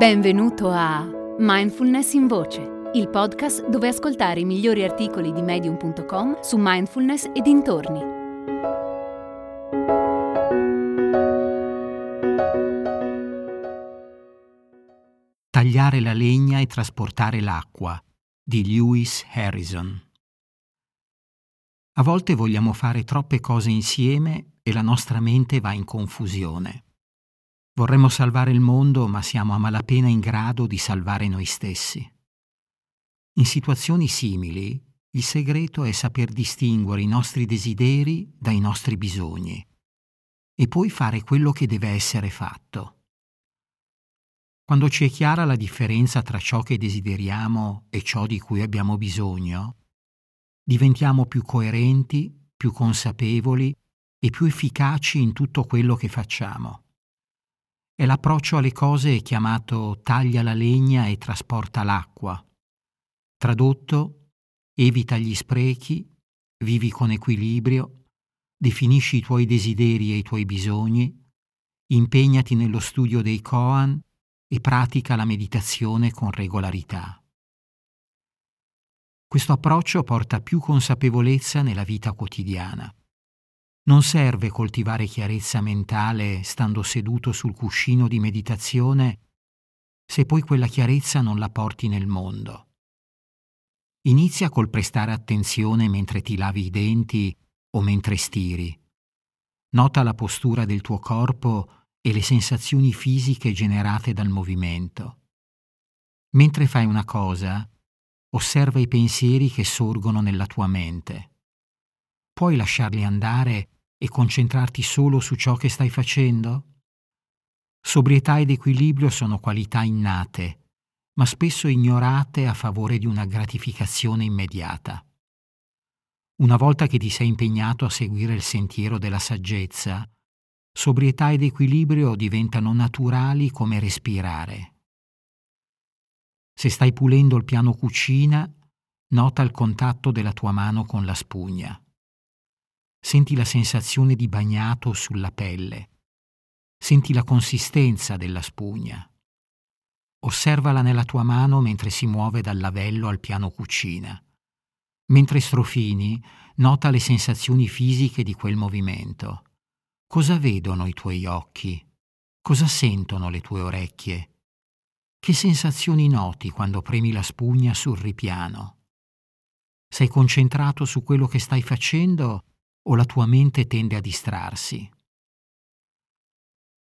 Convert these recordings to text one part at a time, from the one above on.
Benvenuto a Mindfulness in Voce, il podcast dove ascoltare i migliori articoli di medium.com su mindfulness e dintorni. Tagliare la legna e trasportare l'acqua di Lewis Harrison. A volte vogliamo fare troppe cose insieme e la nostra mente va in confusione. Vorremmo salvare il mondo, ma siamo a malapena in grado di salvare noi stessi. In situazioni simili, il segreto è saper distinguere i nostri desideri dai nostri bisogni e poi fare quello che deve essere fatto. Quando ci è chiara la differenza tra ciò che desideriamo e ciò di cui abbiamo bisogno, diventiamo più coerenti, più consapevoli e più efficaci in tutto quello che facciamo. È l'approccio alle cose chiamato taglia la legna e trasporta l'acqua. Tradotto, evita gli sprechi, vivi con equilibrio, definisci i tuoi desideri e i tuoi bisogni, impegnati nello studio dei koan e pratica la meditazione con regolarità. Questo approccio porta più consapevolezza nella vita quotidiana. Non serve coltivare chiarezza mentale stando seduto sul cuscino di meditazione se poi quella chiarezza non la porti nel mondo. Inizia col prestare attenzione mentre ti lavi i denti o mentre stiri. Nota la postura del tuo corpo e le sensazioni fisiche generate dal movimento. Mentre fai una cosa, osserva i pensieri che sorgono nella tua mente. Puoi lasciarli andare e concentrarti solo su ciò che stai facendo? Sobrietà ed equilibrio sono qualità innate, ma spesso ignorate a favore di una gratificazione immediata. Una volta che ti sei impegnato a seguire il sentiero della saggezza, sobrietà ed equilibrio diventano naturali come respirare. Se stai pulendo il piano cucina, nota il contatto della tua mano con la spugna. Senti la sensazione di bagnato sulla pelle. Senti la consistenza della spugna. Osservala nella tua mano mentre si muove dal lavello al piano cucina. Mentre strofini, nota le sensazioni fisiche di quel movimento. Cosa vedono i tuoi occhi? Cosa sentono le tue orecchie? Che sensazioni noti quando premi la spugna sul ripiano? Sei concentrato su quello che stai facendo o la tua mente tende a distrarsi.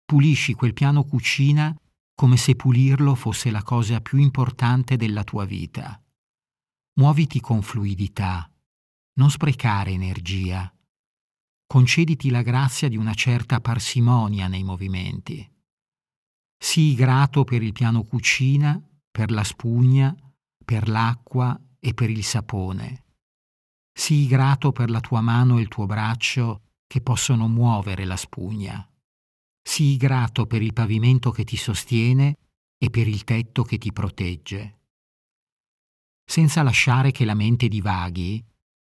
Pulisci quel piano cucina come se pulirlo fosse la cosa più importante della tua vita. Muoviti con fluidità, non sprecare energia. Concediti la grazia di una certa parsimonia nei movimenti. Sii grato per il piano cucina, per la spugna, per l'acqua e per il sapone. Sii grato per la tua mano e il tuo braccio che possono muovere la spugna. Sii grato per il pavimento che ti sostiene e per il tetto che ti protegge. Senza lasciare che la mente divaghi,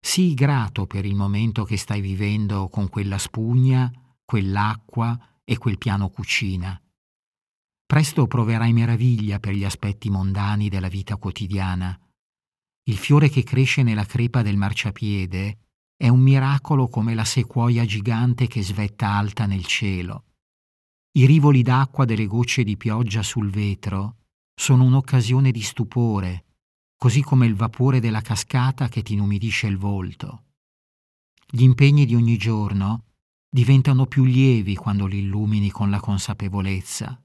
sii grato per il momento che stai vivendo con quella spugna, quell'acqua e quel piano cucina. Presto proverai meraviglia per gli aspetti mondani della vita quotidiana il fiore che cresce nella crepa del marciapiede è un miracolo come la sequoia gigante che svetta alta nel cielo. I rivoli d'acqua delle gocce di pioggia sul vetro sono un'occasione di stupore, così come il vapore della cascata che ti inumidisce il volto. Gli impegni di ogni giorno diventano più lievi quando li illumini con la consapevolezza.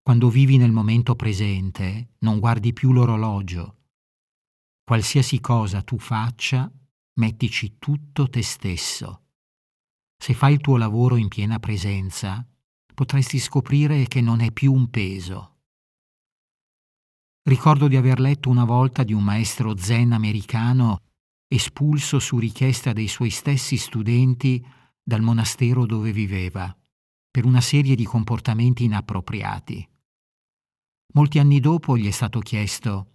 Quando vivi nel momento presente, non guardi più l'orologio, Qualsiasi cosa tu faccia, mettici tutto te stesso. Se fai il tuo lavoro in piena presenza, potresti scoprire che non è più un peso. Ricordo di aver letto una volta di un maestro zen americano espulso su richiesta dei suoi stessi studenti dal monastero dove viveva, per una serie di comportamenti inappropriati. Molti anni dopo gli è stato chiesto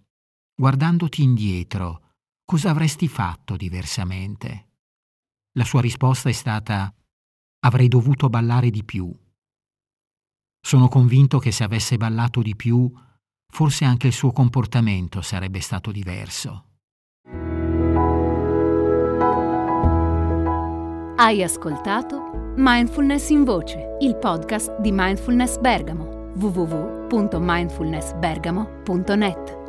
guardandoti indietro, cosa avresti fatto diversamente? La sua risposta è stata avrei dovuto ballare di più. Sono convinto che se avesse ballato di più, forse anche il suo comportamento sarebbe stato diverso. Hai ascoltato Mindfulness in Voce, il podcast di Mindfulness Bergamo, www.mindfulnessbergamo.net.